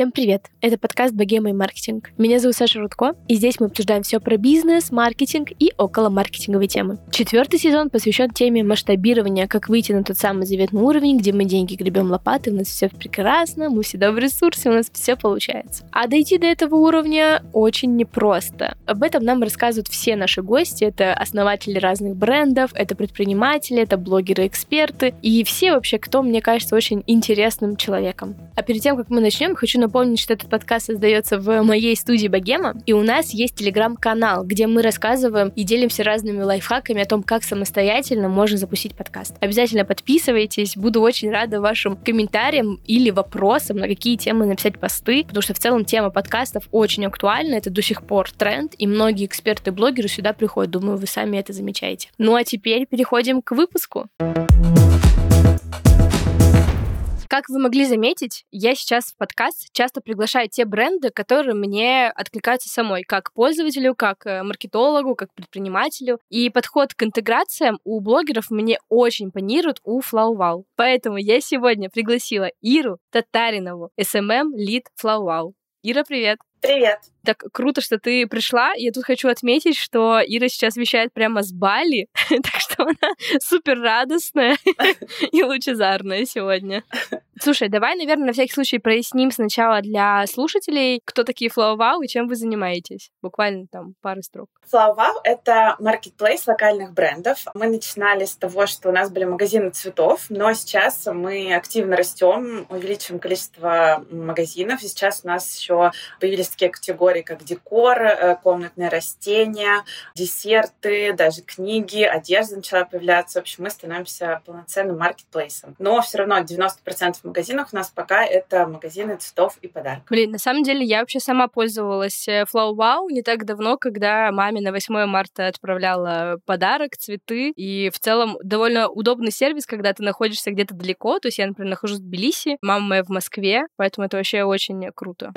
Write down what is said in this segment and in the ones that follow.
Всем привет! Это подкаст «Богема и маркетинг». Меня зовут Саша Рудко, и здесь мы обсуждаем все про бизнес, маркетинг и около маркетинговой темы. Четвертый сезон посвящен теме масштабирования, как выйти на тот самый заветный уровень, где мы деньги гребем лопатой, у нас все прекрасно, мы всегда в ресурсе, у нас все получается. А дойти до этого уровня очень непросто. Об этом нам рассказывают все наши гости. Это основатели разных брендов, это предприниматели, это блогеры-эксперты и все вообще, кто, мне кажется, очень интересным человеком. А перед тем, как мы начнем, хочу напомнить, что этот подкаст создается в моей студии Богема, и у нас есть телеграм-канал, где мы рассказываем и делимся разными лайфхаками о том, как самостоятельно можно запустить подкаст. Обязательно подписывайтесь, буду очень рада вашим комментариям или вопросам, на какие темы написать посты, потому что в целом тема подкастов очень актуальна, это до сих пор тренд, и многие эксперты-блогеры сюда приходят, думаю, вы сами это замечаете. Ну а теперь переходим к выпуску. Как вы могли заметить, я сейчас в подкаст часто приглашаю те бренды, которые мне откликаются самой, как пользователю, как э, маркетологу, как предпринимателю. И подход к интеграциям у блогеров мне очень импонирует у FlowWow. Поэтому я сегодня пригласила Иру Татаринову, SMM Lead FlowWow. Ира, привет! Привет! Так круто, что ты пришла. Я тут хочу отметить, что Ира сейчас вещает прямо с Бали, так что она супер радостная и лучезарная сегодня. Слушай, давай, наверное, на всякий случай проясним сначала для слушателей, кто такие FlowWow и чем вы занимаетесь. Буквально там пару строк. FlowWow — это маркетплейс локальных брендов. Мы начинали с того, что у нас были магазины цветов, но сейчас мы активно растем, увеличиваем количество магазинов. И сейчас у нас еще появились такие категории как декор, э, комнатные растения, десерты, даже книги, одежда начала появляться. В общем, мы становимся полноценным маркетплейсом. Но все равно 90% магазинов у нас пока это магазины цветов и подарков. Блин, на самом деле я вообще сама пользовалась э, Flow Wow не так давно, когда маме на 8 марта отправляла подарок, цветы. И в целом довольно удобный сервис, когда ты находишься где-то далеко. То есть я, например, нахожусь в Тбилиси, мама моя в Москве, поэтому это вообще очень круто.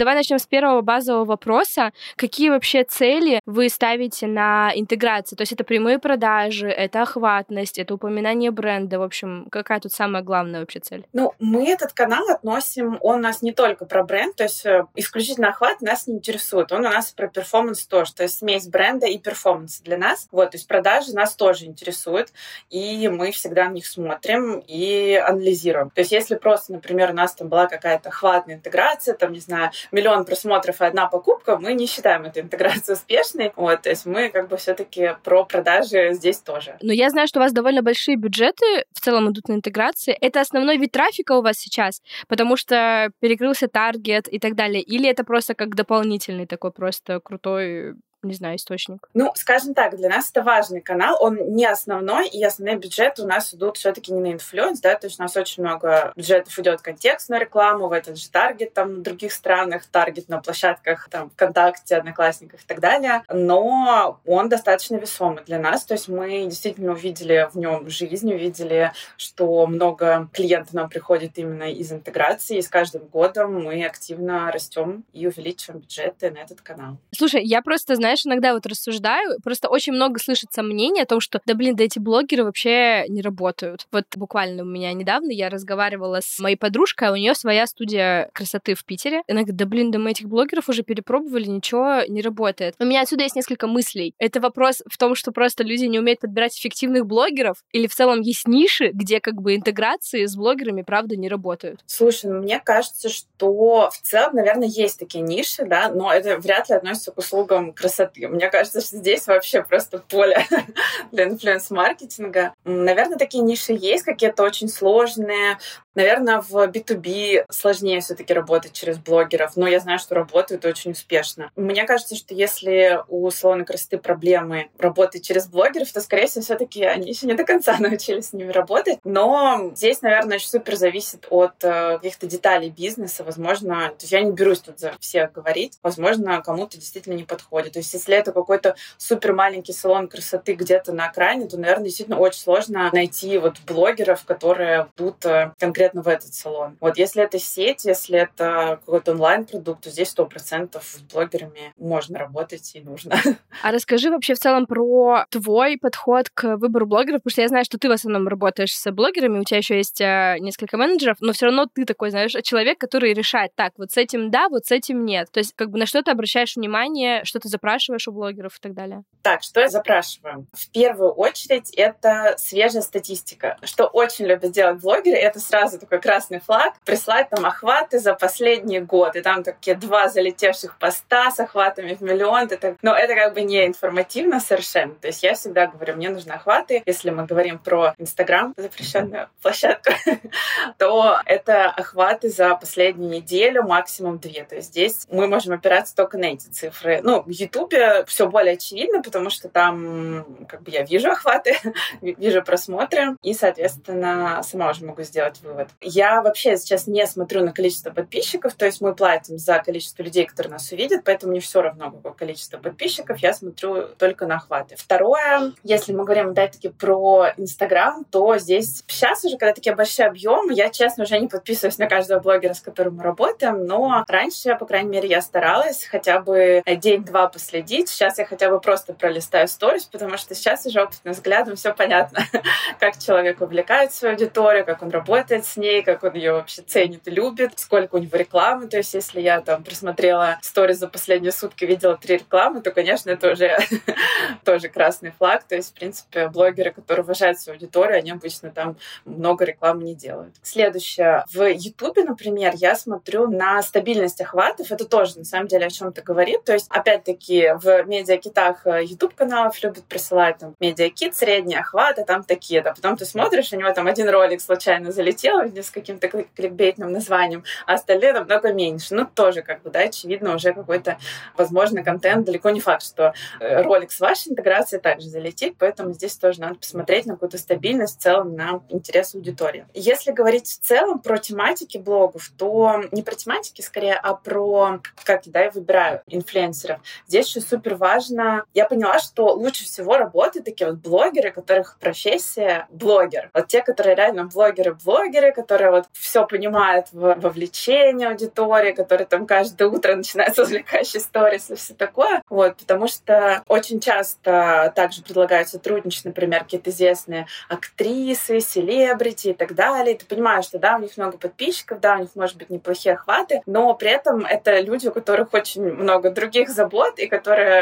Давай начнем с первого базового вопроса. Какие вообще цели вы ставите на интеграцию? То есть это прямые продажи, это охватность, это упоминание бренда. В общем, какая тут самая главная вообще цель? Ну, мы этот канал относим, он у нас не только про бренд, то есть э, исключительно охват нас не интересует. Он у нас про перформанс тоже, то есть смесь бренда и перформанса для нас. Вот, то есть продажи нас тоже интересуют, и мы всегда на них смотрим и анализируем. То есть если просто, например, у нас там была какая-то охватная интеграция, там, не знаю, миллион просмотров и одна покупка, мы не считаем эту интеграцию успешной. Вот, то есть мы как бы все-таки про продажи здесь тоже. Но я знаю, что у вас довольно большие бюджеты в целом идут на интеграции. Это основной вид трафика у вас сейчас, потому что перекрылся таргет и так далее. Или это просто как дополнительный такой просто крутой не знаю, источник? Ну, скажем так, для нас это важный канал, он не основной, и основные бюджеты у нас идут все-таки не на influence, да, то есть у нас очень много бюджетов идет контекст на рекламу, в этот же таргет там в других странах, таргет на площадках там ВКонтакте, Одноклассниках и так далее, но он достаточно весомый для нас, то есть мы действительно увидели в нем жизнь, увидели, что много клиентов нам приходит именно из интеграции, и с каждым годом мы активно растем и увеличиваем бюджеты на этот канал. Слушай, я просто знаю, знаешь, иногда вот рассуждаю, просто очень много слышится мнений о том, что, да блин, да эти блогеры вообще не работают. Вот буквально у меня недавно я разговаривала с моей подружкой, а у нее своя студия красоты в Питере. Она говорит, да блин, да мы этих блогеров уже перепробовали, ничего не работает. У меня отсюда есть несколько мыслей. Это вопрос в том, что просто люди не умеют подбирать эффективных блогеров, или в целом есть ниши, где как бы интеграции с блогерами, правда, не работают? Слушай, ну, мне кажется, что в целом, наверное, есть такие ниши, да, но это вряд ли относится к услугам красоты красоты. Мне кажется, что здесь вообще просто поле для инфлюенс-маркетинга. Наверное, такие ниши есть, какие-то очень сложные. Наверное, в B2B сложнее все-таки работать через блогеров, но я знаю, что работают очень успешно. Мне кажется, что если у салона красоты проблемы работать через блогеров, то, скорее всего, все-таки они еще не до конца научились с ними работать. Но здесь, наверное, очень супер зависит от э, каких-то деталей бизнеса. Возможно, то есть я не берусь тут за всех говорить. Возможно, кому-то действительно не подходит. То есть есть если это какой-то супер маленький салон красоты где-то на окраине, то, наверное, действительно очень сложно найти вот блогеров, которые будут э, конкретно в этот салон. Вот если это сеть, если это какой-то онлайн-продукт, то здесь сто процентов с блогерами можно работать и нужно. А расскажи вообще в целом про твой подход к выбору блогеров, потому что я знаю, что ты в основном работаешь с блогерами, у тебя еще есть э, несколько менеджеров, но все равно ты такой, знаешь, человек, который решает, так, вот с этим да, вот с этим нет. То есть как бы на что ты обращаешь внимание, что ты запрашиваешь у блогеров и так далее? Так, что я запрашиваю? В первую очередь это свежая статистика. Что очень любят делать блогеры, это сразу такой красный флаг, прислать там охваты за последний год. И там такие два залетевших поста с охватами в миллион. Это, но это как бы не информативно совершенно. То есть я всегда говорю, мне нужны охваты. Если мы говорим про Инстаграм, запрещенную площадку, то это охваты за последнюю неделю, максимум две. То есть здесь мы можем опираться только на эти цифры. Ну, в Ютубе все более очевидно, потому что там как бы я вижу охваты, вижу просмотры, и, соответственно, сама уже могу сделать вывод. Я вообще сейчас не смотрю на количество подписчиков, то есть мы платим за количество людей, которые нас увидят, поэтому мне все равно, какое количество подписчиков, я смотрю только на охваты. Второе, если мы говорим, опять-таки, про Инстаграм, то здесь сейчас уже, когда такие большие объемы, я, честно, уже не подписываюсь на каждого блогера, с которым мы работаем, но раньше, по крайней мере, я старалась хотя бы день-два последить. Сейчас я хотя бы просто пролистаю сторис, потому что сейчас уже опытным взглядом все понятно, как человек увлекает свою аудиторию, как он работает с ней, как он ее вообще ценит и любит, сколько у него рекламы. То есть, если я там просмотрела сторис за последние сутки, видела три рекламы, то, конечно, это уже тоже красный флаг. То есть, в принципе, блогеры, которые уважают свою аудиторию, они обычно там много рекламы не делают. Следующее. В Ютубе, например, я смотрю на стабильность охватов. Это тоже, на самом деле, о чем-то говорит. То есть, опять-таки, в медиакитах YouTube каналов любят присылать там медиакит, средний охват, а там такие-то. Потом ты смотришь, у него там один ролик случайно залетел с каким-то кликбейтным названием, а остальные намного меньше. Ну, тоже, как бы, да, очевидно, уже какой-то, возможно, контент. Далеко не факт, что э, ролик с вашей интеграцией также залетит, поэтому здесь тоже надо посмотреть на какую-то стабильность в целом, на интерес аудитории. Если говорить в целом про тематики блогов, то не про тематики скорее, а про как да, я выбираю инфлюенсеров. Здесь еще супер важно. Я поняла, что лучше всего работают такие вот блогеры, которых профессия блогер. Вот те, которые реально блогеры-блогеры, которые вот все понимают в вовлечении аудитории, которые там каждое утро начинают с развлекающей сторис и все такое. Вот, потому что очень часто также предлагают сотрудничать, например, какие-то известные актрисы, селебрити и так далее. Ты понимаешь, что да, у них много подписчиков, да, у них может быть неплохие охваты, но при этом это люди, у которых очень много других забот и которые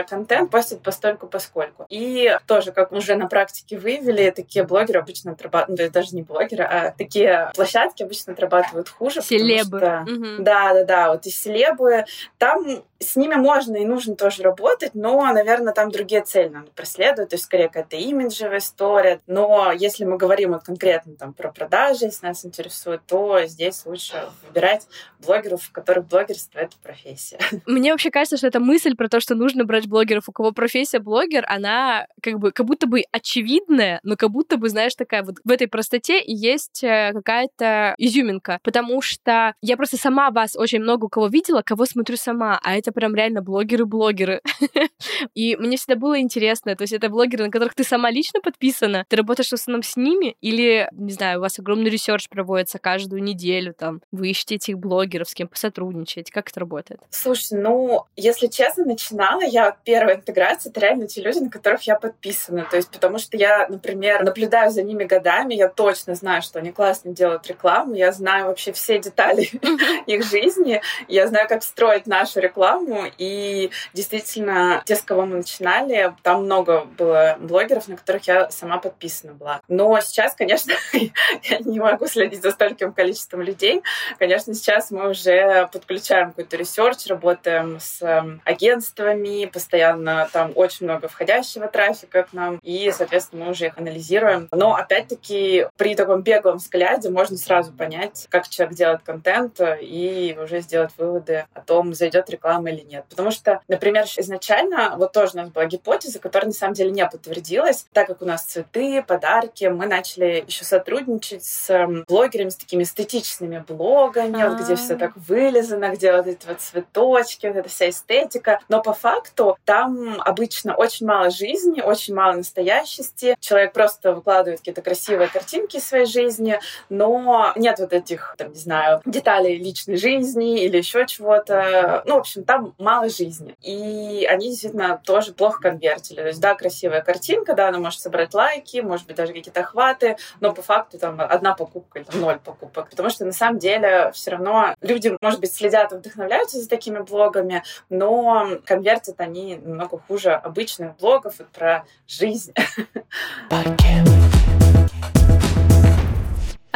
контент постят постольку поскольку. И тоже, как уже на практике выявили, такие блогеры обычно отрабатывают, ну, то есть даже не блогеры, а такие площадки обычно отрабатывают хуже. Селебы. Что, угу. Да, да, да, вот и селебы. Там с ними можно и нужно тоже работать, но, наверное, там другие цели надо преследовать, то есть скорее какая-то имиджевая история. Но если мы говорим вот конкретно там про продажи, если нас интересует, то здесь лучше выбирать блогеров, у которых блогерство — это профессия. Мне вообще кажется, что эта мысль про то, что нужно брать блогеров, у кого профессия блогер, она как бы как будто бы очевидная, но как будто бы, знаешь, такая вот в этой простоте есть э, какая-то изюминка, потому что я просто сама вас очень много у кого видела, кого смотрю сама, а это это прям реально блогеры-блогеры. И мне всегда было интересно, то есть это блогеры, на которых ты сама лично подписана, ты работаешь в основном с ними, или, не знаю, у вас огромный research проводится каждую неделю, там, вы ищете этих блогеров, с кем посотрудничать, как это работает? Слушай, ну, если честно, начинала я первая интеграция, это реально те люди, на которых я подписана, то есть потому что я, например, наблюдаю за ними годами, я точно знаю, что они классно делают рекламу, я знаю вообще все детали их жизни, я знаю, как строить нашу рекламу, рекламу, и действительно, те, с кого мы начинали, там много было блогеров, на которых я сама подписана была. Но сейчас, конечно, я не могу следить за стольким количеством людей. Конечно, сейчас мы уже подключаем какой-то research, работаем с эм, агентствами, постоянно там очень много входящего трафика к нам, и, соответственно, мы уже их анализируем. Но, опять-таки, при таком беглом взгляде можно сразу понять, как человек делает контент, и уже сделать выводы о том, зайдет реклама или нет. Потому что, например, изначально вот тоже у нас была гипотеза, которая на самом деле не подтвердилась. Так как у нас цветы, подарки, мы начали еще сотрудничать с эм, блогерами, с такими эстетичными блогами, вот, где все так вылизано, где вот эти вот цветочки, вот эта вся эстетика. Но по факту там обычно очень мало жизни, очень мало настоящести. Человек просто выкладывает какие-то красивые картинки из своей жизни, но нет вот этих, там, не знаю, деталей личной жизни или еще чего-то. Ну, в общем, там мало жизни. И они действительно тоже плохо конвертили. То есть, да, красивая картинка, да, она может собрать лайки, может быть, даже какие-то охваты, но по факту там одна покупка или там, ноль покупок. Потому что на самом деле все равно люди, может быть, следят и вдохновляются за такими блогами, но конвертят они намного хуже обычных блогов про жизнь.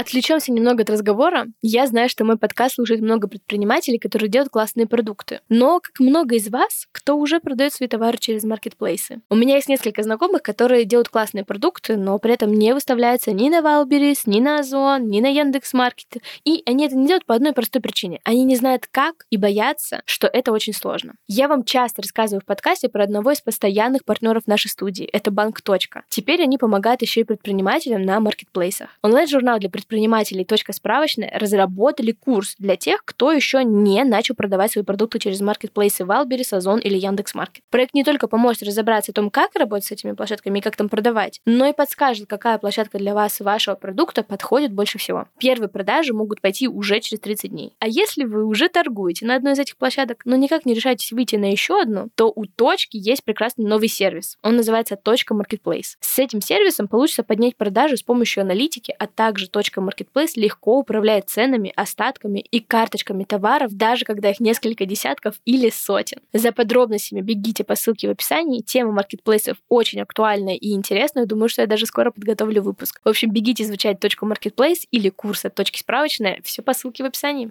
Отвлечемся немного от разговора. Я знаю, что мой подкаст слушает много предпринимателей, которые делают классные продукты. Но, как много из вас, кто уже продает свои товары через маркетплейсы. У меня есть несколько знакомых, которые делают классные продукты, но при этом не выставляются ни на Валберис, ни на Озон, ни на Яндекс.Маркет. И они это не делают по одной простой причине. Они не знают как и боятся, что это очень сложно. Я вам часто рассказываю в подкасте про одного из постоянных партнеров нашей студии. Это Банк. Теперь они помогают еще и предпринимателям на маркетплейсах. Онлайн-журнал для предпринимателей предпринимателей «Точка справочная» разработали курс для тех, кто еще не начал продавать свои продукты через маркетплейсы Валберис, Озон или Яндекс.Маркет. Проект не только поможет разобраться о том, как работать с этими площадками и как там продавать, но и подскажет, какая площадка для вас и вашего продукта подходит больше всего. Первые продажи могут пойти уже через 30 дней. А если вы уже торгуете на одной из этих площадок, но никак не решаетесь выйти на еще одну, то у Точки есть прекрасный новый сервис. Он называется Точка Marketplace. С этим сервисом получится поднять продажи с помощью аналитики, а также Точка Marketplace легко управляет ценами, остатками и карточками товаров, даже когда их несколько десятков или сотен. За подробностями бегите по ссылке в описании. Тема маркетплейсов очень актуальная и интересная. Думаю, что я даже скоро подготовлю выпуск. В общем, бегите изучать точку marketplace или курс от точки справочная. Все по ссылке в описании.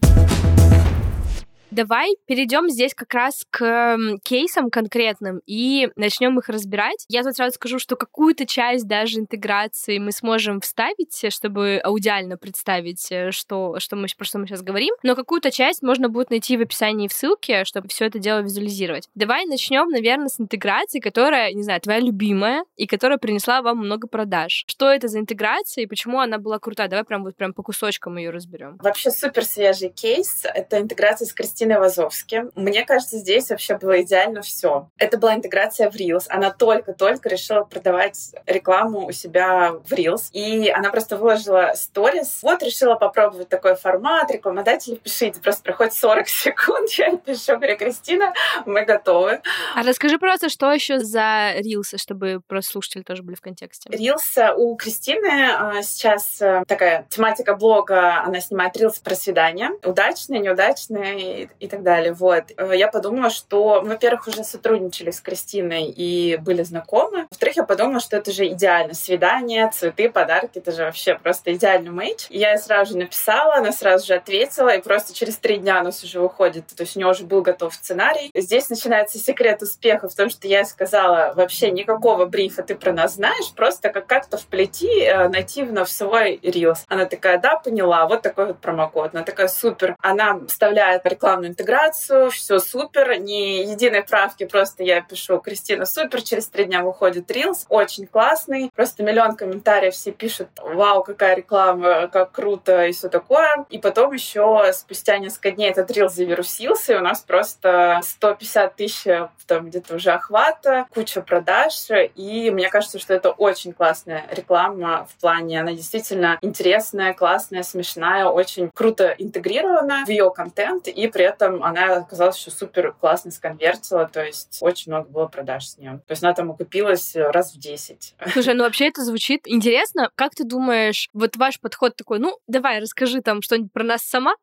Давай перейдем здесь как раз к кейсам конкретным и начнем их разбирать. Я тут сразу скажу, что какую-то часть даже интеграции мы сможем вставить, чтобы аудиально представить, э, что, что мы, про что мы сейчас говорим, но какую-то часть можно будет найти в описании в ссылке, чтобы все это дело визуализировать. Давай начнем, наверное, с интеграции, которая, не знаю, твоя любимая и которая принесла вам много продаж. Что это за интеграция и почему она была крутая? Давай прям вот прям по кусочкам ее разберем. Вообще супер свежий кейс. Это интеграция с Кристиной Кристиной Вазовски. Мне кажется, здесь вообще было идеально все. Это была интеграция в Reels. Она только-только решила продавать рекламу у себя в Reels. И она просто выложила сторис. Вот, решила попробовать такой формат. Рекламодатели, пишите. Просто проходит 40 секунд. Я пишу, говорю, Кристина, мы готовы. А расскажи просто, что еще за Reels, чтобы просто слушатели тоже были в контексте. Reels у Кристины а, сейчас э, такая тематика блога. Она снимает Reels про свидания. Удачные, неудачные и так далее. Вот. Э, я подумала, что, во-первых, уже сотрудничали с Кристиной и были знакомы. Во-вторых, я подумала, что это же идеально. Свидание, цветы, подарки, это же вообще просто идеальный мэйч. И я ей сразу написала, она сразу же ответила, и просто через три дня у нас уже выходит. То есть у нее уже был готов сценарий. Здесь начинается секрет успеха в том, что я сказала, вообще никакого брифа ты про нас знаешь, просто как как-то вплети э, нативно в свой рилс. Она такая, да, поняла, вот такой вот промокод. Она такая, супер. Она вставляет рекламную интеграцию, все супер, ни единой правки, просто я пишу Кристина супер, через три дня выходит Reels, очень классный, просто миллион комментариев, все пишут, вау, какая реклама, как круто и все такое. И потом еще спустя несколько дней этот Reels завирусился, и у нас просто 150 тысяч там где-то уже охвата, куча продаж, и мне кажется, что это очень классная реклама в плане, она действительно интересная, классная, смешная, очень круто интегрирована в ее контент, и при этом она оказалась еще супер классно сконвертила, то есть очень много было продаж с нее. То есть она там окупилась раз в 10. Слушай, ну вообще это звучит интересно. Как ты думаешь, вот ваш подход такой, ну, давай расскажи там что-нибудь про нас сама.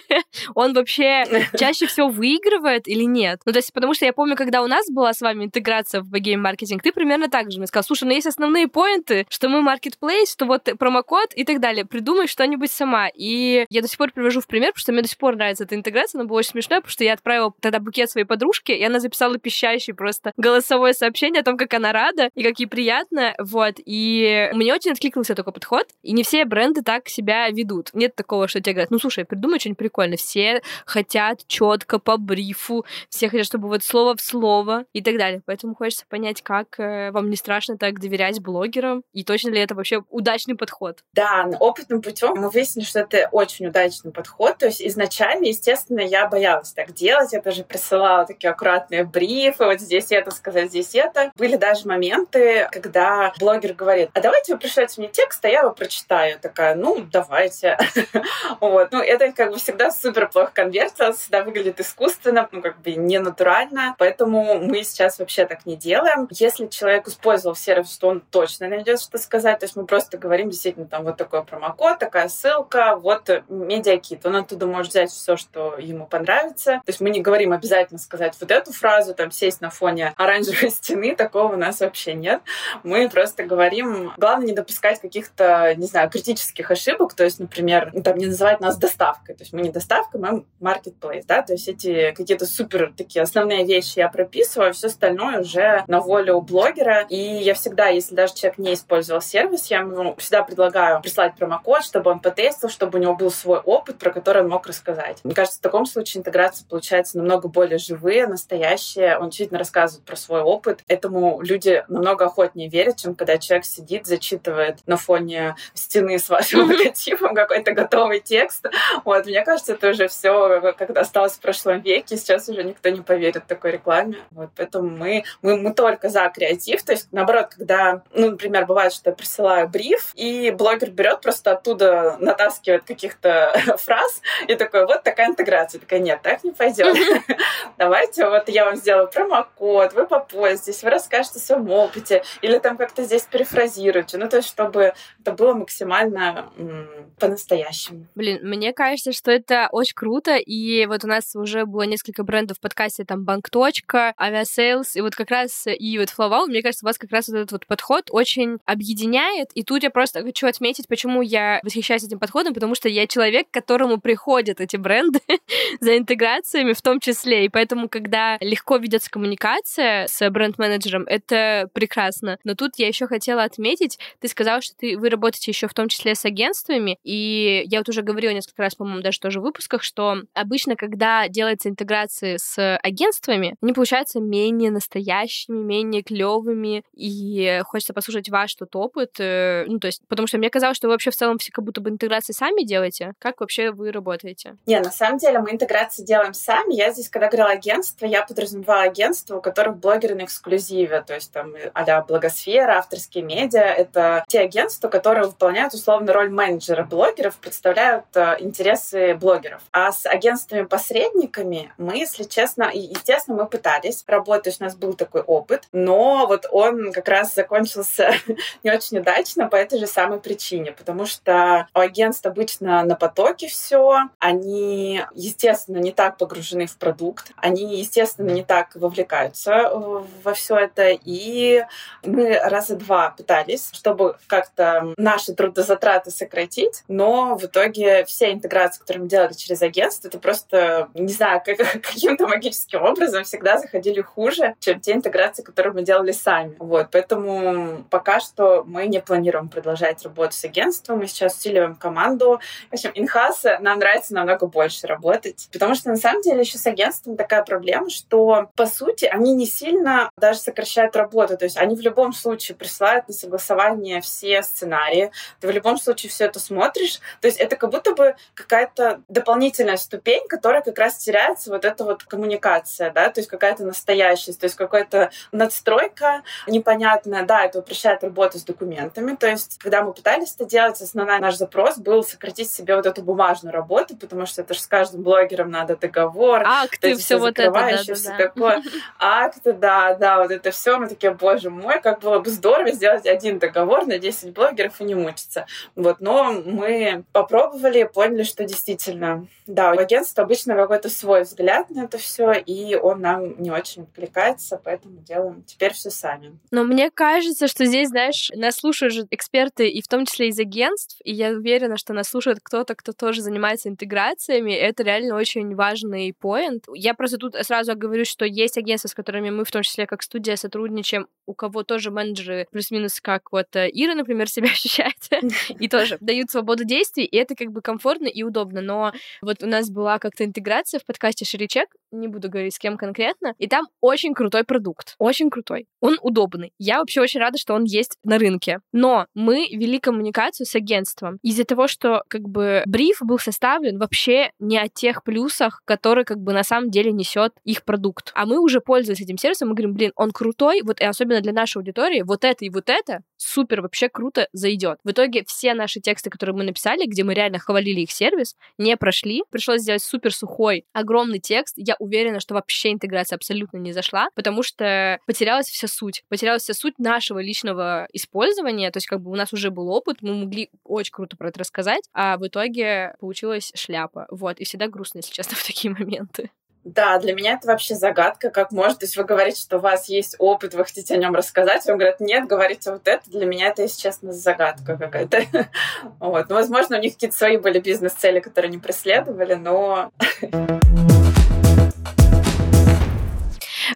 Он вообще чаще всего выигрывает или нет? Ну, то есть, потому что я помню, когда у нас была с вами интеграция в Game маркетинг, ты примерно так же мне сказал, слушай, ну есть основные поинты, что мы marketplace, что вот промокод и так далее. Придумай что-нибудь сама. И я до сих пор привожу в пример, потому что мне до сих пор нравится эта интеграция, было очень смешно, потому что я отправила тогда букет своей подружке, и она записала пищащий просто голосовое сообщение о том, как она рада и как ей приятно, вот. И мне очень откликнулся такой подход, и не все бренды так себя ведут. Нет такого, что тебе говорят, ну, слушай, придумай что-нибудь прикольное. Все хотят четко по брифу, все хотят, чтобы вот слово в слово и так далее. Поэтому хочется понять, как э, вам не страшно так доверять блогерам, и точно ли это вообще удачный подход? Да, опытным путем мы выяснили, что это очень удачный подход. То есть изначально, естественно, я боялась так делать. Я тоже присылала такие аккуратные брифы, вот здесь это сказать, здесь это. Были даже моменты, когда блогер говорит, а давайте вы пришлете мне текст, а я его прочитаю. Я такая, ну, давайте. вот. Ну, это как бы всегда супер плохо конвертится, всегда выглядит искусственно, ну, как бы не натурально. Поэтому мы сейчас вообще так не делаем. Если человек использовал сервис, то он точно найдет что сказать. То есть мы просто говорим действительно там вот такой промокод, такая ссылка, вот медиакит. Он оттуда может взять все, что ему понравится. То есть мы не говорим обязательно сказать вот эту фразу, там сесть на фоне оранжевой стены, такого у нас вообще нет. Мы просто говорим, главное не допускать каких-то, не знаю, критических ошибок, то есть, например, там не называть нас доставкой. То есть мы не доставка, мы marketplace, да, то есть эти какие-то супер такие основные вещи я прописываю, все остальное уже на волю блогера. И я всегда, если даже человек не использовал сервис, я ему всегда предлагаю прислать промокод, чтобы он потестил, чтобы у него был свой опыт, про который он мог рассказать. Мне кажется, в таком случае интеграция получается намного более живые, настоящие. Он действительно рассказывает про свой опыт. Этому люди намного охотнее верят, чем когда человек сидит, зачитывает на фоне стены с вашим логотипом какой-то готовый текст. Вот, мне кажется, это уже все когда осталось в прошлом веке. Сейчас уже никто не поверит такой рекламе. Вот, поэтому мы, мы, мы только за креатив. То есть, наоборот, когда, ну, например, бывает, что я присылаю бриф, и блогер берет просто оттуда, натаскивает каких-то фраз, и такой, вот такая интеграция. Такая, нет, так не пойдет. Давайте вот я вам сделаю промокод, вы попользуетесь, вы расскажете о своем опыте, или там как-то здесь перефразируете. Ну, то есть, чтобы это было максимально по-настоящему. Блин, мне кажется, что это очень круто, и вот у нас уже было несколько брендов в подкасте, там, Банк. Авиасейлс, и вот как раз и вот Flowwow, мне кажется, у вас как раз вот этот вот подход очень объединяет, и тут я просто хочу отметить, почему я восхищаюсь этим подходом, потому что я человек, к которому приходят эти бренды за интеграциями в том числе, и поэтому, когда легко ведется коммуникация с бренд-менеджером, это прекрасно. Но тут я еще хотела отметить, ты сказала, что ты, вы работаете еще в том числе с агентствами, и я вот уже говорила несколько раз, по-моему, даже тоже в выпусках, что обычно, когда делается интеграция с агентствами, они получаются менее настоящими, менее клевыми, и хочется послушать ваш тот опыт, э, ну, то есть, потому что мне казалось, что вы вообще в целом все как будто бы интеграции сами делаете. Как вообще вы работаете? Не, на самом деле мы интеграции делаем сами. Я здесь, когда говорила агентство, я подразумевала агентство, у которых блогеры на эксклюзиве, то есть там а благосфера, авторские медиа. Это те агентства, которые выполняют условно роль менеджера блогеров, представляют э, интересы блогеров. А с агентствами-посредниками мы, если честно, естественно, мы пытались работать, у нас был такой опыт, но вот он как раз закончился не очень удачно по этой же самой причине, потому что у агентств обычно на потоке все, они, естественно, не так погружены в продукт, они, естественно, не так вовлекаются во все это, и мы раза два пытались, чтобы как-то наши трудозатраты сократить, но в итоге все интеграции, которые мы делали через агентство, это просто, не знаю, как, каким-то магическим образом всегда заходили хуже, чем те интеграции, которые мы делали сами. Вот, поэтому пока что мы не планируем продолжать работу с агентством, мы сейчас усиливаем команду. В общем, инхас нам нравится намного больше работать, потому что на самом деле еще с агентством такая проблема, что по сути они не сильно даже сокращают работу, то есть они в любом случае присылают на согласование все сценарии, ты в любом случае все это смотришь, то есть это как будто бы какая-то дополнительная ступень, которая как раз теряется вот эта вот коммуникация, да, то есть какая-то настоящая, то есть какая-то надстройка непонятная, да, это упрощает работу с документами, то есть когда мы пытались это делать, основной наш запрос был сократить себе вот эту бумажную работу, потому что это же с каждым блогером надо договор, акты, все, все вот это, да, да, все да. такое, акты, да, да, вот это все, мы такие, боже мой, как было бы здорово сделать один договор на 10 блогеров и не мучиться, вот, но мы попробовали, поняли, что действительно, да, у агентства обычно какой-то свой взгляд на это все, и он нам не очень откликается, поэтому делаем теперь все сами. Но мне кажется, что здесь, знаешь, нас слушают же эксперты, и в том числе из агентств, и я уверена, что нас слушает кто-то, кто тоже занимается интеграциями, это реально очень важный поинт. Я просто тут сразу говорю, что есть агентства, с которыми мы, в том числе как студия, сотрудничаем, у кого тоже менеджеры плюс-минус как вот э, Ира, например, себя ощущает, и тоже дают свободу действий, и это как бы комфортно и удобно. Но вот у нас была как-то интеграция в подкасте Шеричек, не буду говорить с кем конкретно, и там очень крутой продукт, очень крутой. Он удобный. Я вообще очень рада, что он есть на рынке. Но мы вели коммуникацию с агентством из-за того, что как бы бриф был составлен вообще не о тех плюсах, которые как бы на самом деле несет их продукт. А мы уже пользуясь этим сервисом, мы говорим, блин, он крутой, вот и особенно для нашей аудитории, вот это и вот это супер, вообще круто зайдет. В итоге все наши тексты, которые мы написали, где мы реально хвалили их сервис, не прошли. Пришлось сделать супер сухой, огромный текст. Я уверена, что вообще интеграция абсолютно не зашла, потому что потерялась вся суть. Потерялась вся суть нашего личного использования. То есть как бы у нас уже был опыт, мы могли очень круто про это рассказать, а в итоге получилась шляпа. Вот. И всегда грустно, если честно, в такие моменты. Да, для меня это вообще загадка, как может, то есть вы говорите, что у вас есть опыт, вы хотите о нем рассказать, вам говорят, нет, говорите вот это, для меня это, если честно, загадка какая-то. Вот. Ну, возможно, у них какие-то свои были бизнес-цели, которые они преследовали, но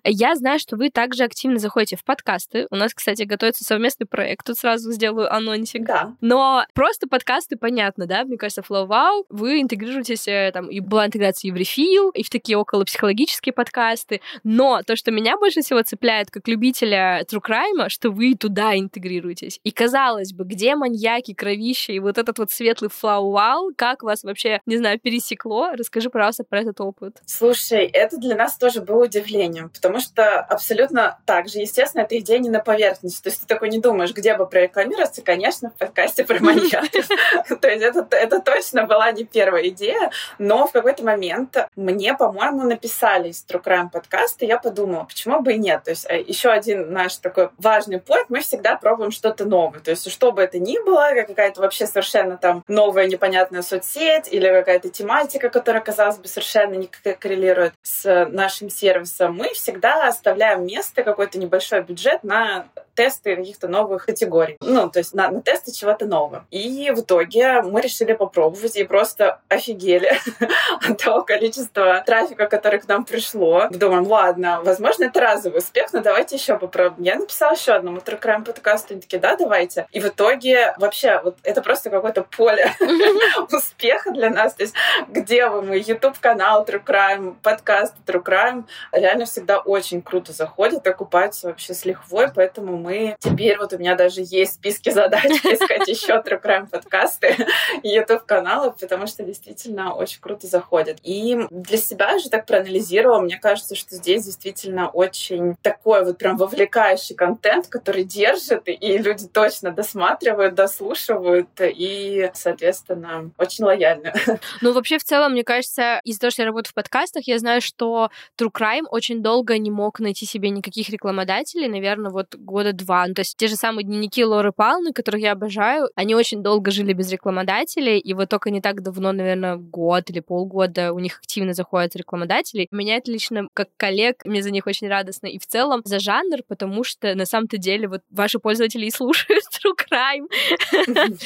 Я знаю, что вы также активно заходите в подкасты. У нас, кстати, готовится совместный проект. Тут сразу сделаю анонсик. Да. Но просто подкасты, понятно, да? Мне кажется, Flow Wow, вы интегрируетесь, э, там, и была интеграция Еврефил, и в такие около психологические подкасты. Но то, что меня больше всего цепляет как любителя True Crime, что вы туда интегрируетесь. И казалось бы, где маньяки, кровища и вот этот вот светлый Flow Wow, как вас вообще, не знаю, пересекло? Расскажи, пожалуйста, про этот опыт. Слушай, это для нас тоже было удивлением, потому что абсолютно так же, естественно, эта идея не на поверхности. То есть ты такой не думаешь, где бы прорекламироваться, конечно, в подкасте про маньяков. То есть это, точно была не первая идея, но в какой-то момент мне, по-моему, написали из True Crime подкаста, я подумала, почему бы и нет. То есть э, еще один наш такой важный point, мы всегда пробуем что-то новое. То есть что бы это ни было, какая-то вообще совершенно там новая непонятная соцсеть или какая-то тематика, которая, казалось бы, совершенно не коррелирует с нашим сервисом, мы всегда всегда оставляем место, какой-то небольшой бюджет на тесты каких-то новых категорий. Ну, то есть на, на тесты чего-то нового. И в итоге мы решили попробовать и просто офигели от того количества трафика, который к нам пришло. Думаем, ладно, возможно, это разовый успех, но давайте еще попробуем. Я написала еще одному True подкасту, они такие, да, давайте. И в итоге вообще вот это просто какое-то поле успеха для нас. То есть где вы мы, YouTube-канал True Crime, подкаст True Crime, реально всегда очень круто заходят, окупаются вообще с лихвой, поэтому мы теперь вот у меня даже есть списки задач искать еще True Crime подкасты и YouTube каналы, потому что действительно очень круто заходят. И для себя же так проанализировала, мне кажется, что здесь действительно очень такой вот прям вовлекающий контент, который держит, и люди точно досматривают, дослушивают, и, соответственно, очень лояльны. Ну, вообще, в целом, мне кажется, из-за того, что я работаю в подкастах, я знаю, что True Crime очень долго не мог найти себе никаких рекламодателей, наверное, вот года два. Ну, то есть те же самые дневники Лоры Палны, которых я обожаю, они очень долго жили без рекламодателей, и вот только не так давно, наверное, год или полгода у них активно заходят рекламодатели. Меня это лично как коллег, мне за них очень радостно. И в целом за жанр, потому что на самом-то деле вот ваши пользователи и слушают True Crime.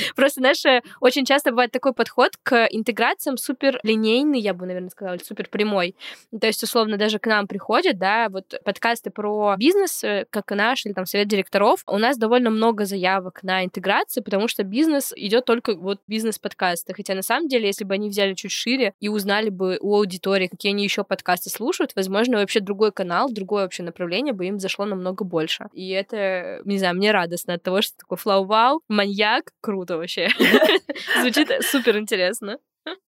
Просто, знаешь, очень часто бывает такой подход к интеграциям супер линейный, я бы, наверное, сказала, супер прямой. То есть, условно, даже к нам приходят, да, вот подкасты про бизнес, э, как и наш, или там совет директоров, у нас довольно много заявок на интеграцию, потому что бизнес идет только вот бизнес-подкасты. Хотя на самом деле, если бы они взяли чуть шире и узнали бы у аудитории, какие они еще подкасты слушают, возможно, вообще другой канал, другое вообще направление бы им зашло намного больше. И это, не знаю, мне радостно от того, что такой флау-вау, маньяк, круто вообще. Звучит супер интересно.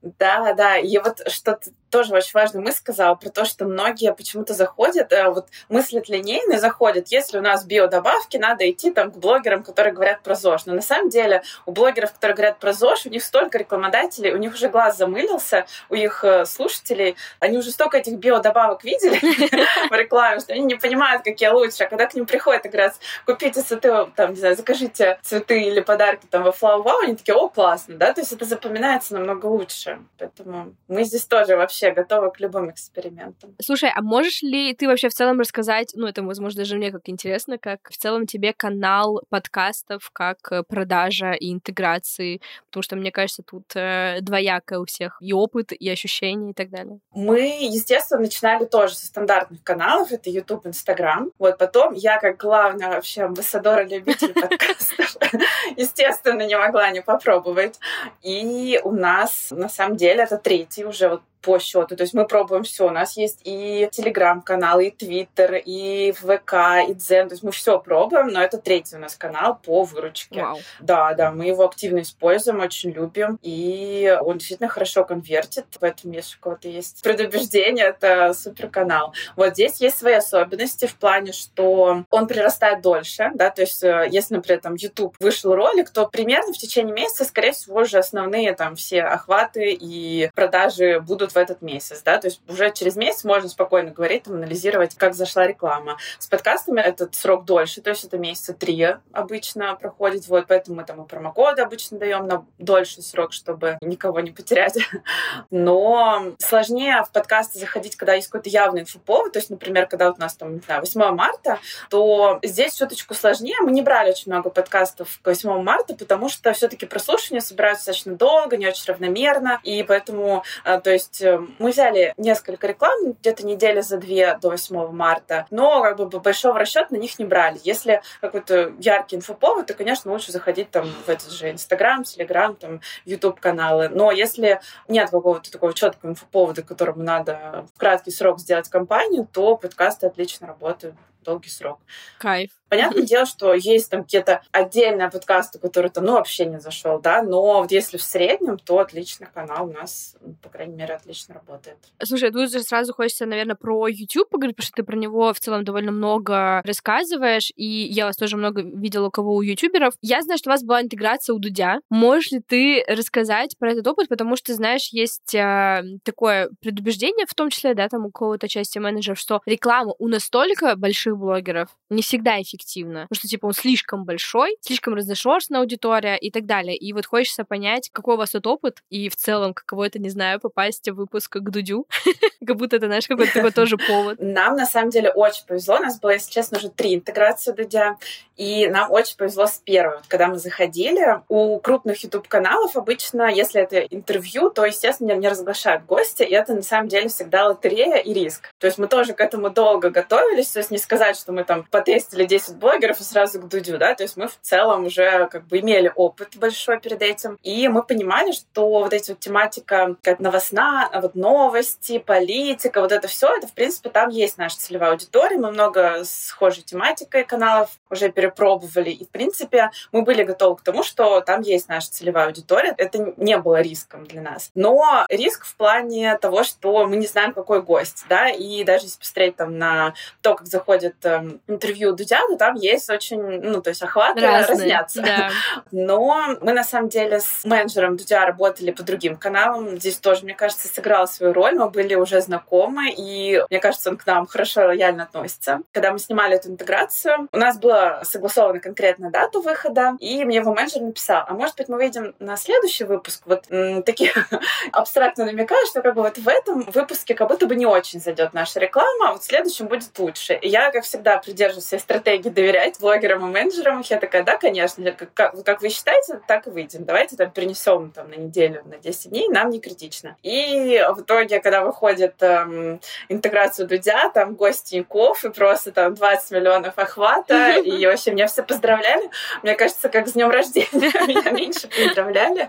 Да, да, и вот что-то тоже очень важно мы сказал про то, что многие почему-то заходят, э, вот мыслят линейно заходят, если у нас биодобавки, надо идти там к блогерам, которые говорят про ЗОЖ. Но на самом деле у блогеров, которые говорят про ЗОЖ, у них столько рекламодателей, у них уже глаз замылился, у их э, слушателей, они уже столько этих биодобавок видели в рекламе, что они не понимают, какие лучше. А когда к ним приходят и говорят, купите цветы, там, не знаю, закажите цветы или подарки там во Wow, они такие, о, классно, да, то есть это запоминается намного лучше. Поэтому мы здесь тоже вообще готова к любым экспериментам. Слушай, а можешь ли ты вообще в целом рассказать, ну, это, возможно, даже мне как интересно, как в целом тебе канал подкастов, как э, продажа и интеграции, потому что, мне кажется, тут э, двоякое у всех и опыт, и ощущения, и так далее. Мы, естественно, начинали тоже со стандартных каналов, это YouTube, Instagram. Вот потом я, как главная вообще амбассадора любителей подкастов, естественно, не могла не попробовать. И у нас, на самом деле, это третий уже вот по счету. То есть мы пробуем все. У нас есть и телеграм-канал, и твиттер, и ВК, и Дзен. То есть мы все пробуем, но это третий у нас канал по выручке. Вау. Да, да, мы его активно используем, очень любим. И он действительно хорошо конвертит. В этом, если у кого-то есть предубеждение, это супер канал. Вот здесь есть свои особенности в плане, что он прирастает дольше, да, то есть э, если, например, там YouTube вышел ролик, то примерно в течение месяца, скорее всего, уже основные там все охваты и продажи будут будут в этот месяц, да, то есть уже через месяц можно спокойно говорить, там, анализировать, как зашла реклама. С подкастами этот срок дольше, то есть это месяца три обычно проходит, вот, поэтому мы там и промокоды обычно даем на дольший срок, чтобы никого не потерять. Но сложнее в подкасты заходить, когда есть какой-то явный инфоповод, то есть, например, когда вот у нас там, не знаю, 8 марта, то здесь чуточку сложнее. Мы не брали очень много подкастов к 8 марта, потому что все-таки прослушивания собираются достаточно долго, не очень равномерно, и поэтому, э, то есть, Э, мы взяли несколько реклам, где-то недели за две до 8 марта, но как бы большого расчета на них не брали. Если какой-то яркий инфоповод, то, конечно, лучше заходить там в этот же Инстаграм, Телеграм, там, Ютуб-каналы. Но если нет какого-то такого четкого инфоповода, которому надо в краткий срок сделать кампанию, то подкасты отлично работают долгий срок. Кайф. Понятное дело, что есть там какие-то отдельные подкасты, которые там, ну, вообще не зашел, да, но вот если в среднем, то отличный канал у нас, по крайней мере, отлично работает. Слушай, тут же сразу хочется, наверное, про YouTube поговорить, потому что ты про него в целом довольно много рассказываешь, и я вас тоже много видела у кого у ютуберов. Я знаю, что у вас была интеграция у Дудя. Можешь ли ты рассказать про этот опыт, потому что, знаешь, есть э, такое предубеждение, в том числе, да, там у кого-то части менеджеров, что реклама у настолько больших блогеров не всегда эффективна, эффективно. Потому что, типа, он слишком большой, слишком разношерстная аудитория и так далее. И вот хочется понять, какой у вас тут опыт, и в целом, каково это, не знаю, попасть в выпуск к Дудю. как будто это, знаешь, какой-то такой тоже повод. Нам, на самом деле, очень повезло. У нас было, если честно, уже три интеграции Дудя. И нам очень повезло с. Вот, когда мы заходили, у крупных YouTube-каналов обычно, если это интервью, то, естественно, не разглашают гостя, и это, на самом деле, всегда лотерея и риск. То есть мы тоже к этому долго готовились, то есть не сказать, что мы там потестили 10 блогеров и сразу к Дудю, да, то есть мы в целом уже как бы имели опыт большой перед этим, и мы понимали, что вот эти вот тематика как новостная, вот новости, политика, вот это все, это в принципе там есть наша целевая аудитория, мы много схожей тематикой каналов уже перепробовали, и в принципе мы были готовы к тому, что там есть наша целевая аудитория, это не было риском для нас. Но риск в плане того, что мы не знаем, какой гость, да, и даже если посмотреть там на то, как заходит эм, интервью Дудя, там есть очень, ну, то есть охваты Разные, разнятся. Да. Но мы, на самом деле, с менеджером Дудя работали по другим каналам. Здесь тоже, мне кажется, сыграл свою роль. Мы были уже знакомы, и мне кажется, он к нам хорошо лояльно относится. Когда мы снимали эту интеграцию, у нас была согласована конкретная дата выхода, и мне его менеджер написал, а может быть, мы выйдем на следующий выпуск, вот м, такие абстрактно намекая, что как бы вот в этом выпуске как будто бы не очень зайдет наша реклама, а вот в следующем будет лучше. И я, как всегда, придерживаюсь своей стратегии доверять блогерам и менеджерам. Я такая, да, конечно, как, как, вы считаете, так и выйдем. Давайте там перенесем там, на неделю, на 10 дней, нам не критично. И в итоге, когда выходит эм, интеграция Дудя, там гости Яков, и просто там 20 миллионов охвата, и вообще меня все поздравляли. Мне кажется, как с днем рождения меня меньше поздравляли.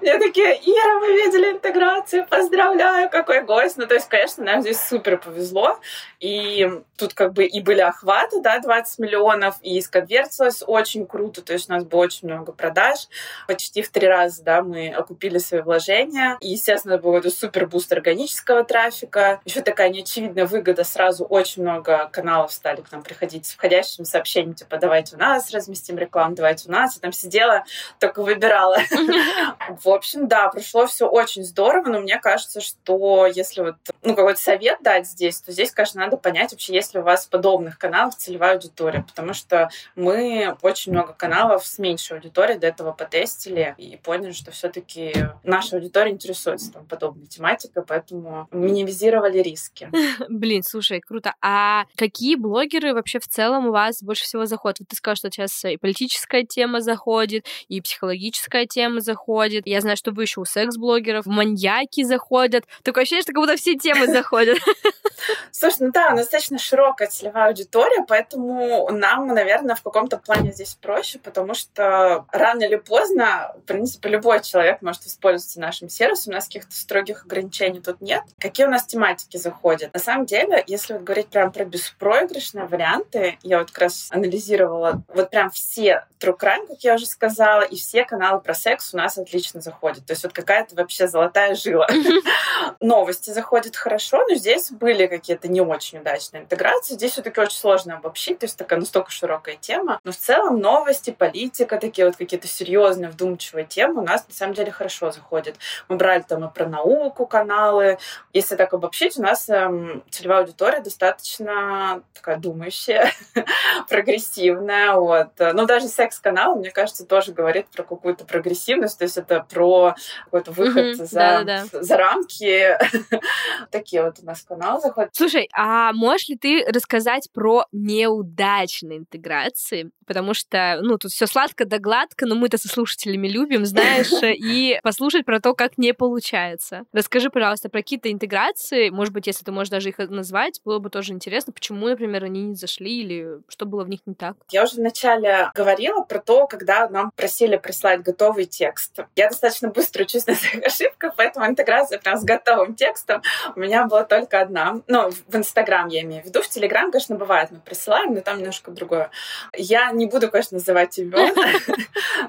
Мне такие, Ира, мы видели интеграцию, поздравляю, какой гость. Ну, то есть, конечно, нам здесь супер повезло. И тут как бы и были охваты, да, 20 миллионов, и сконвертилось очень круто, то есть у нас было очень много продаж, почти в три раза, да, мы окупили свои вложения, и, естественно, был это супер boost органического трафика, еще такая неочевидная выгода, сразу очень много каналов стали к нам приходить с входящими сообщениями, типа, давайте у нас разместим рекламу, давайте у нас, я там сидела, только выбирала. В общем, да, прошло все очень здорово, но мне кажется, что если вот, ну, какой-то совет дать здесь, то здесь, конечно, надо понять вообще, есть ли у вас подобных каналов целевая аудитория, потому что мы очень много каналов с меньшей аудиторией до этого потестили и поняли, что все-таки наша аудитория интересуется там подобной тематикой, поэтому минимизировали риски. Блин, слушай, круто. А какие блогеры вообще в целом у вас больше всего заходят? Вот ты сказал, что сейчас и политическая тема заходит, и психологическая тема заходит. Я знаю, что вы еще у секс-блогеров, маньяки заходят. Такое ощущение, что как будто все темы заходят. Слушай, ну да, у нас достаточно широкая целевая аудитория, поэтому нам, наверное, в каком-то плане здесь проще, потому что рано или поздно, в принципе, любой человек может воспользоваться нашим сервисом, у нас каких-то строгих ограничений тут нет. Какие у нас тематики заходят? На самом деле, если вот говорить прям про беспроигрышные варианты, я вот как раз анализировала вот прям все True Crime, как я уже сказала, и все каналы про секс у нас отлично заходят. То есть вот какая-то вообще золотая жила. Новости заходят хорошо, но здесь были какие-то не очень удачные интеграции. Здесь все-таки очень сложно обобщить, то есть такая настолько широкая тема. Но в целом новости, политика, такие вот какие-то серьезные, вдумчивые темы у нас на самом деле хорошо заходят. Мы брали там и про науку каналы. Если так обобщить, у нас эм, целевая аудитория достаточно такая думающая, прогрессивная. Вот. Но даже секс-канал, мне кажется, тоже говорит про какую-то прогрессивность, то есть это про какой-то выход за, за рамки. Такие вот у нас каналы заходят. Слушай, а можешь ли ты рассказать про неудачные интеграции? Потому что, ну, тут все сладко да гладко, но мы-то со слушателями любим, знаешь, и послушать про то, как не получается. Расскажи, пожалуйста, про какие-то интеграции, может быть, если ты можешь даже их назвать, было бы тоже интересно, почему, например, они не зашли или что было в них не так. Я уже вначале говорила про то, когда нам просили прислать готовый текст. Я достаточно быстро учусь на своих ошибках, поэтому интеграция прям с готовым текстом у меня была только одна. Ну, в Инстаграм я имею в виду. В Телеграм, конечно, бывает, мы присылаем, но там немножко другое. Я не буду, конечно, называть имен.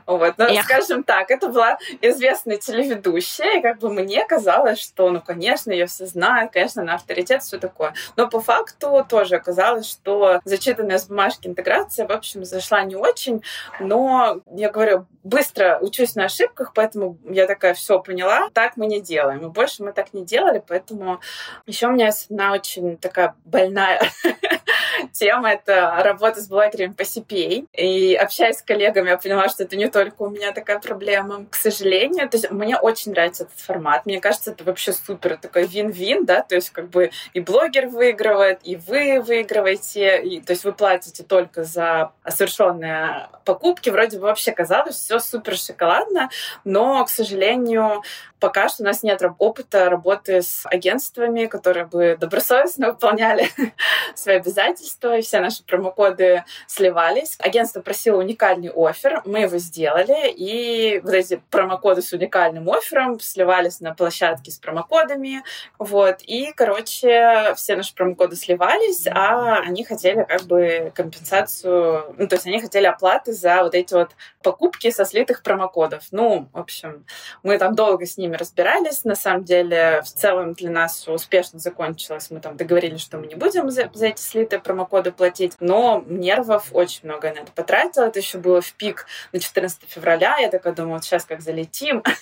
Вот, но, скажем так, это была известная телеведущая, и как бы мне казалось, что, ну, конечно, ее все знают, конечно, на авторитет, все такое. Но по факту тоже оказалось, что зачитанная с бумажки интеграция, в общем, зашла не очень, но, я говорю, быстро учусь на ошибках, поэтому я такая, все поняла, так мы не делаем. И больше мы так не делали, поэтому еще у меня есть одна очень такая больная тема — это работа с блогерами по CPA. И общаясь с коллегами, я поняла, что это не только у меня такая проблема. К сожалению, то есть мне очень нравится этот формат. Мне кажется, это вообще супер такой вин-вин, да, то есть как бы и блогер выигрывает, и вы выигрываете, и, то есть вы платите только за совершенные покупки. Вроде бы вообще казалось, все супер шоколадно, но, к сожалению, пока что у нас нет опыта работы с агентствами, которые бы добросовестно выполняли свои обязательства, и все наши промокоды сливались. Агентство просило уникальный офер, мы его сделали, и вот эти промокоды с уникальным оффером сливались на площадке с промокодами, вот, и, короче, все наши промокоды сливались, а они хотели как бы компенсацию, ну, то есть они хотели оплаты за вот эти вот покупки со слитых промокодов. Ну, в общем, мы там долго с ними ними разбирались. На самом деле, в целом для нас успешно закончилось. Мы там договорились, что мы не будем за, за эти слитые промокоды платить. Но нервов очень много на это потратила. Это еще было в пик на 14 февраля. Я такая думала, вот сейчас как залетим.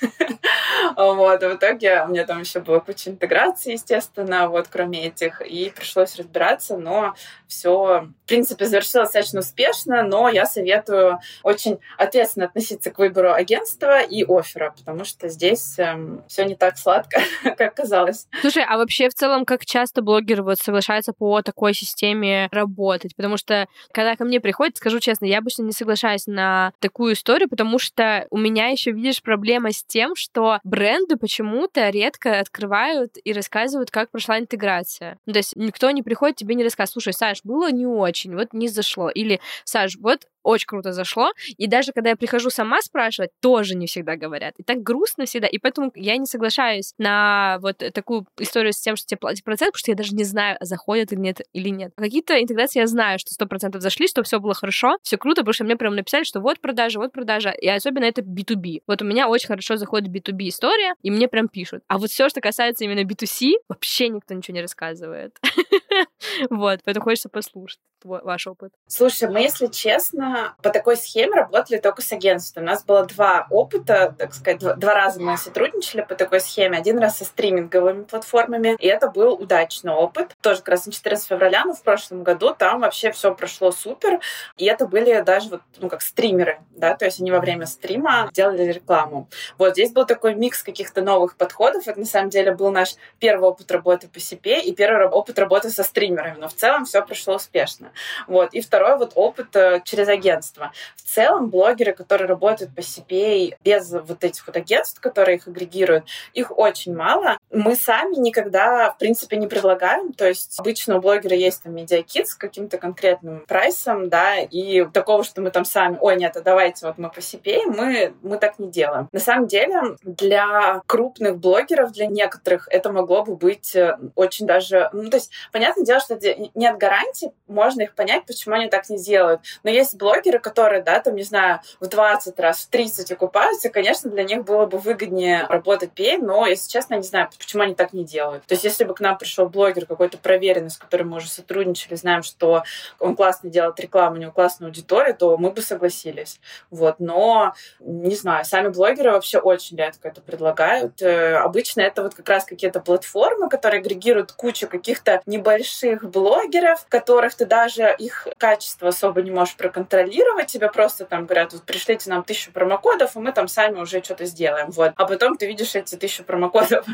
Вот, в итоге у меня там еще была куча интеграции, естественно, вот, кроме этих, и пришлось разбираться, но все, в принципе, завершилось достаточно успешно, но я советую очень ответственно относиться к выбору агентства и оффера, потому что здесь все не так сладко, как казалось. Слушай, а вообще в целом, как часто блогеры вот соглашаются по такой системе работать? Потому что, когда ко мне приходят, скажу честно, я обычно не соглашаюсь на такую историю, потому что у меня еще, видишь, проблема с тем, что бренды почему-то редко открывают и рассказывают, как прошла интеграция. Ну, то есть никто не приходит тебе не рассказывает, слушай, Саш, было не очень, вот не зашло. Или, Саш, вот очень круто зашло. И даже когда я прихожу сама спрашивать, тоже не всегда говорят. И так грустно всегда. И поэтому я не соглашаюсь на вот такую историю с тем, что тебе платят процент, потому что я даже не знаю, заходят или нет. Или нет. Какие-то интеграции я знаю, что сто процентов зашли, что все было хорошо, все круто, потому что мне прям написали, что вот продажа, вот продажа. И особенно это B2B. Вот у меня очень хорошо заходит B2B история, и мне прям пишут. А вот все, что касается именно B2C, вообще никто ничего не рассказывает. Вот, поэтому хочется послушать. твой, ваш опыт? Слушай, мы, если честно, по такой схеме работали только с агентством. У нас было два опыта, так сказать, два, два раза мы сотрудничали по такой схеме. Один раз со стриминговыми платформами, и это был удачный опыт. Тоже как раз на 14 февраля, но в прошлом году там вообще все прошло супер. И это были даже вот, ну, как стримеры, да, то есть они во время стрима делали рекламу. Вот здесь был такой микс каких-то новых подходов. Это на самом деле был наш первый опыт работы по себе и первый опыт работы со стримерами. Но в целом все прошло успешно. Вот. И второй вот опыт э, через агентство. В целом блогеры, которые работают по себе без вот этих вот агентств, которые их агрегируют, их очень мало. Мы сами никогда, в принципе, не предлагаем. То есть обычно у блогера есть там медиакит с каким-то конкретным прайсом, да, и такого, что мы там сами, ой, нет, а давайте вот мы по себе, мы, мы так не делаем. На самом деле, для крупных блогеров, для некоторых это могло бы быть э, очень даже... Ну, то есть, понятное дело, что нет гарантий, можно их понять, почему они так не делают. Но есть блогеры, которые, да, там, не знаю, в 20 раз, в 30 окупаются, конечно, для них было бы выгоднее работать пей, но, если честно, не знаю, почему они так не делают. То есть, если бы к нам пришел блогер какой-то проверенный, с которым мы уже сотрудничали, знаем, что он классно делает рекламу, у него классная аудитория, то мы бы согласились. Вот. Но, не знаю, сами блогеры вообще очень редко это предлагают. Э, обычно это вот как раз какие-то платформы, которые агрегируют кучу каких-то небольших блогеров, которых ты даже их качество особо не можешь проконтролировать. Тебе просто там говорят, вот пришлите нам тысячу промокодов, и мы там сами уже что-то сделаем. Вот. А потом ты видишь эти тысячу промокодов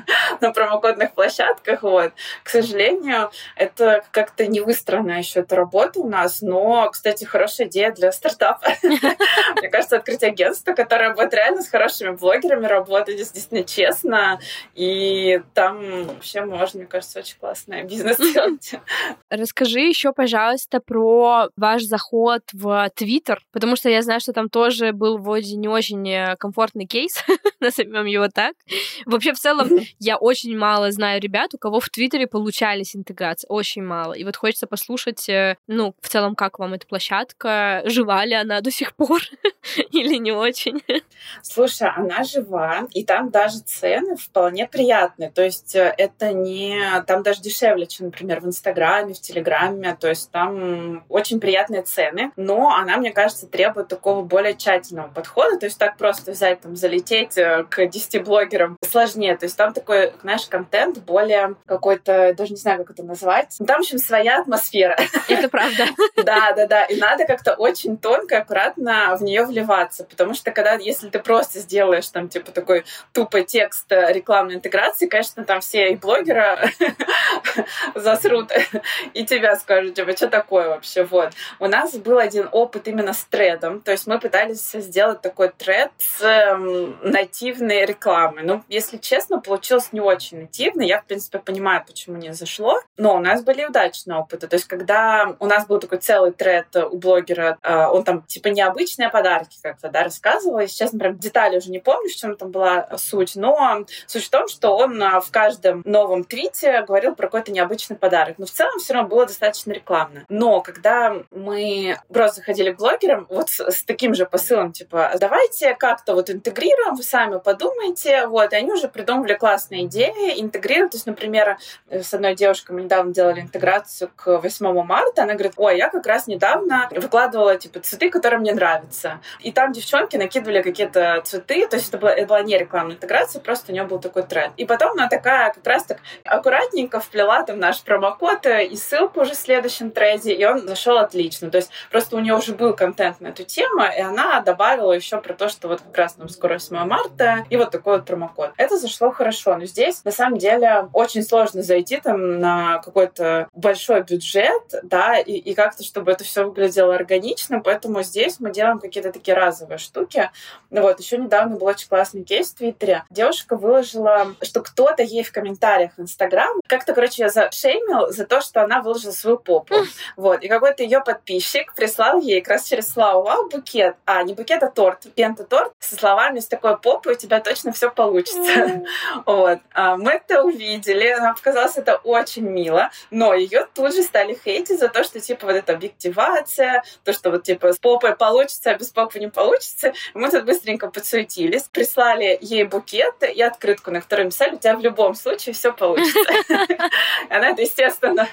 на промокодных площадках. Вот. К сожалению, это как-то не выстроена еще эта работа у нас, но, кстати, хорошая идея для стартапа. Мне кажется, открыть агентство, которое будет реально с хорошими блогерами работать, действительно честно, и там вообще можно, мне кажется, очень классный бизнес делать. Расскажи еще, пожалуйста, про ваш заход в Твиттер, потому что я знаю, что там тоже был вроде не очень э, комфортный кейс, назовем его так. Вообще, в целом, я очень мало знаю ребят, у кого в Твиттере получались интеграции, очень мало. И вот хочется послушать, э, ну, в целом, как вам эта площадка, жива ли она до сих пор или не очень? Слушай, она жива, и там даже цены вполне приятные. То есть э, это не... Там даже дешевле, чем, например, в Инстаграме, в Телеграме. То есть там очень приятные цены, но она, мне кажется, требует такого более тщательного подхода. То есть так просто взять, там, залететь э, к 10 блогерам сложнее. То есть там такой, знаешь, контент более какой-то, даже не знаю, как это назвать. Там, в общем, своя атмосфера. Это правда. Да, да, да. И надо как-то очень тонко, аккуратно в нее вливаться. Потому что когда, если ты просто сделаешь там, типа, такой тупо текст рекламной интеграции, конечно, там все и блогера засрут, и тебя скажут, типа, что такое вообще? Вот. У нас был один опыт именно с тредом. То есть мы пытались сделать такой тред с эм, нативной рекламой. Ну, если честно, получилось не очень нативно. Я, в принципе, понимаю, почему не зашло. Но у нас были удачные опыты. То есть когда у нас был такой целый тред у блогера, э, он там, типа, необычные подарки как-то, да, рассказывал. Если честно, прям детали уже не помню, в чем там была суть. Но суть в том, что он э, в каждом новом твите говорил про какой-то необычный подарок. Но в целом все равно было достаточно рекламно. Но когда мы просто ходили к блогерам вот с, с таким же посылом, типа, давайте как-то вот интегрируем, вы сами подумайте, вот, и они уже придумывали классные идеи, интегрируют, то есть, например, с одной девушкой мы недавно делали интеграцию к 8 марта, она говорит, ой, я как раз недавно выкладывала, типа, цветы, которые мне нравятся. И там девчонки накидывали какие-то цветы, то есть это была, это была не рекламная интеграция, просто у нее был такой тренд. И потом она такая как раз так аккуратненько вплела там наш промокод и ссылку уже в следующем трейде, и он зашел отлично. То есть просто у нее уже был контент на эту тему, и она добавила еще про то, что вот как раз нам скоро 8 марта, и вот такой вот промокод. Это зашло хорошо, но здесь на самом деле очень сложно зайти там на какой-то большой бюджет, да, и, и как-то, чтобы это все выглядело органично, поэтому здесь мы делаем какие-то такие разовые штуки. Ну вот, еще недавно был очень классный кейс в Твиттере. Девушка выложила, что кто-то ей в комментариях в Инстаграм как-то, короче, ее зашеймил за то, что она выложила свою попу. Вот, и какой-то ее подписчик прислал ей как раз через Славу Вау букет, а не букет, а торт, пента-торт со словами «С такой попой у тебя точно все получится». Вот. А мы это увидели, нам показалось это очень мило, но ее тут же стали хейтить за то, что, типа, вот эта объективация, то, что вот, типа, с попой получится, а без попы не получится. Мы тут быстренько подсуетились, прислали ей букет и открытку, на которой написали, у тебя в любом случае все получится. Она естественно,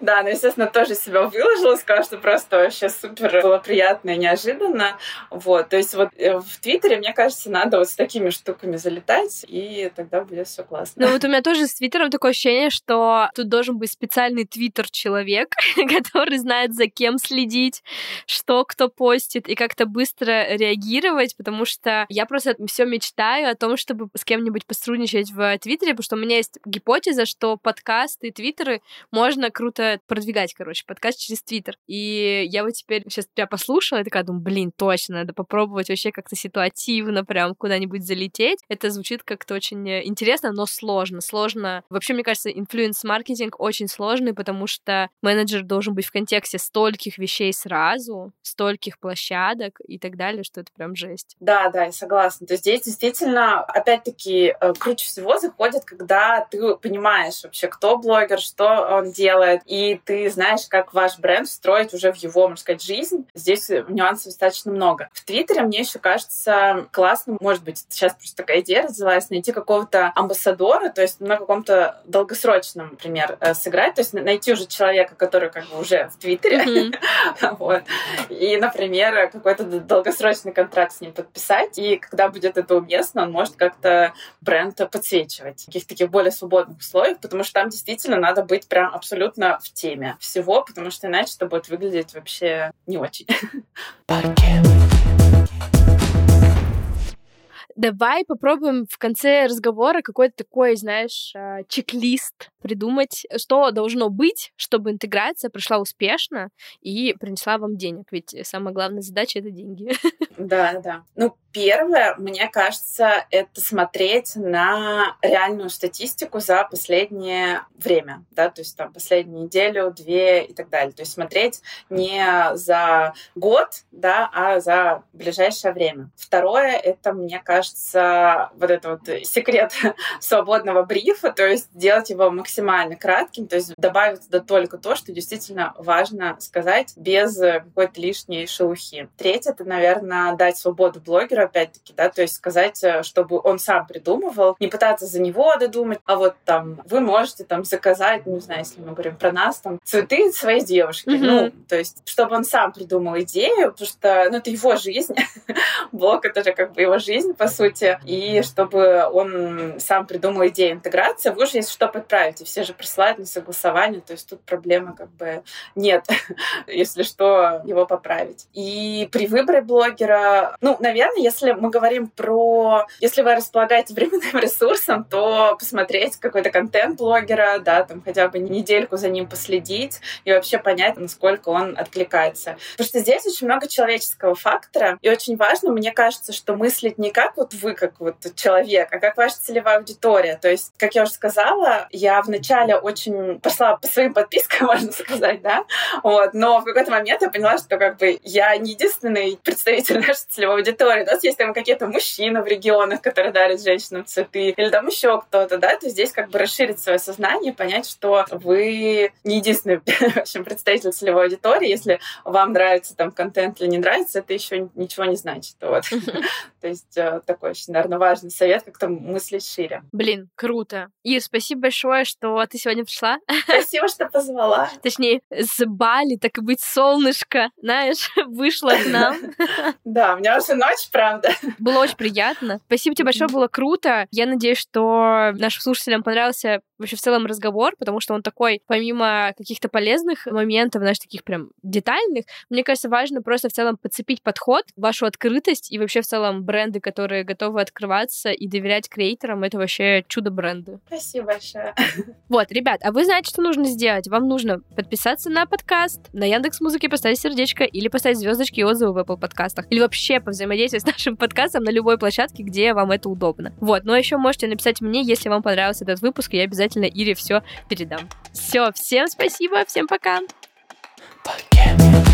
да, она, естественно, тоже себя выложила, сказала, что просто вообще супер было приятно и неожиданно. Вот, то есть вот э, в Твиттере, мне кажется, надо вот с такими штуками залетать, и тогда будет все классно. Ну вот у меня тоже с Твиттером такое ощущение, что тут должен быть специальный Твиттер-человек, который знает, за кем следить, что кто постит, и как-то быстро реагировать, потому что я просто все мечтаю о том, чтобы с кем-нибудь пострудничать в Твиттере, потому что у меня есть гипотеза, что подкасты и Твиттеры можно круто продвигать, короче, подкаст через Твиттер. И я вот теперь сейчас тебя послушала и такая думаю, блин, точно, надо попробовать вообще как-то ситуативно прям куда-нибудь залететь. Это звучит как-то очень интересно, но сложно. Сложно. Вообще, мне кажется, инфлюенс-маркетинг очень сложный, потому что менеджер должен быть в контексте стольких вещей сразу, стольких площадок и так далее, что это прям жесть. Да, да, я согласна. То есть здесь действительно, опять-таки, э, круче всего заходит, когда ты понимаешь вообще, кто блогер, что он делает, и ты знаешь, как ваш бренд строить уже в его, можно сказать, жизнь. Здесь нюансов достаточно много. В Твиттере мне еще кажется классно, может быть, сейчас просто такая идея развилась, найти какого-то амбассадора, то есть на каком-то долгосрочном, например, э, сыграть, то есть найти уже человека, который как бы уже в Твиттере, mm-hmm. вот, и, например, какой-то долгосрочный контракт с ним подписать, и когда будет это уместно, он может как-то бренд подсвечивать в каких-то таких более свободных условиях, потому что там действительно надо быть прям абсолютно в теме всего, потому что иначе это будет выглядеть вообще не очень. Давай попробуем в конце разговора какой-то такой, знаешь, а, чек-лист придумать, что должно быть, чтобы интеграция прошла успешно и принесла вам денег. Ведь самая главная задача — это деньги. Да, да. Ну, первое, мне кажется, это смотреть на реальную статистику за последнее время, да, то есть там последнюю неделю, две и так далее. То есть смотреть не за год, да, а за ближайшее время. Второе, это, мне кажется, вот это вот секрет свободного брифа, то есть делать его максимально кратким, то есть добавить туда только то, что действительно важно сказать без какой-то лишней шелухи. Третье, это, наверное, дать свободу блогеру, опять-таки, да, то есть сказать, э, чтобы он сам придумывал, не пытаться за него додумать, а вот там вы можете там заказать, не знаю, если мы говорим про нас, там цветы своей девушки, mm-hmm. ну, то есть чтобы он сам придумал идею, потому что, ну, это его жизнь, блог это же как бы его жизнь, по сути, и чтобы он сам придумал идею интеграции, вы уже, если что, подправите, все же присылают на согласование, то есть тут проблемы как бы нет, если что, его поправить. И при выборе блогера, ну, наверное, если мы говорим про... Если вы располагаете временным ресурсом, то посмотреть какой-то контент блогера, да, там хотя бы недельку за ним последить и вообще понять, насколько он откликается. Потому что здесь очень много человеческого фактора, и очень важно, мне кажется, что мыслить не как вот вы, как вот человек, а как ваша целевая аудитория. То есть, как я уже сказала, я вначале очень пошла по своим подпискам, можно сказать, да, вот, но в какой-то момент я поняла, что как бы я не единственный представитель нашей целевой аудитории. У нас есть там какие-то мужчины в регионах, которые дарят женщинам цветы, или там еще кто-то, да, то здесь как бы расширить свое сознание, понять, что вы не единственный в общем, представитель целевой аудитории. Если вам нравится там контент или не нравится, это еще ничего не значит. Вот. То есть э, такой очень, наверное, важный совет, как-то мыслить шире. Блин, круто. Ир, спасибо большое, что ты сегодня пришла. Спасибо, что позвала. Точнее, с Бали, так и быть, солнышко, знаешь, вышло к нам. Да, у меня уже ночь, правда. Было очень приятно. Спасибо тебе большое, было круто. Я надеюсь, что нашим слушателям понравился вообще в целом разговор, потому что он такой, помимо каких-то полезных моментов, знаешь, таких прям детальных, мне кажется, важно просто в целом подцепить подход, вашу открытость и вообще в целом бренды, которые готовы открываться и доверять креаторам, это вообще чудо-бренды. Спасибо большое. Вот, ребят, а вы знаете, что нужно сделать? Вам нужно подписаться на подкаст, на Яндекс Музыке поставить сердечко или поставить звездочки и отзывы в Apple подкастах. Или вообще повзаимодействовать с нашим подкастом на любой площадке, где вам это удобно. Вот, но еще можете написать мне, если вам понравился этот выпуск, и я обязательно Ире все передам. Все, всем спасибо, всем пока. Пока.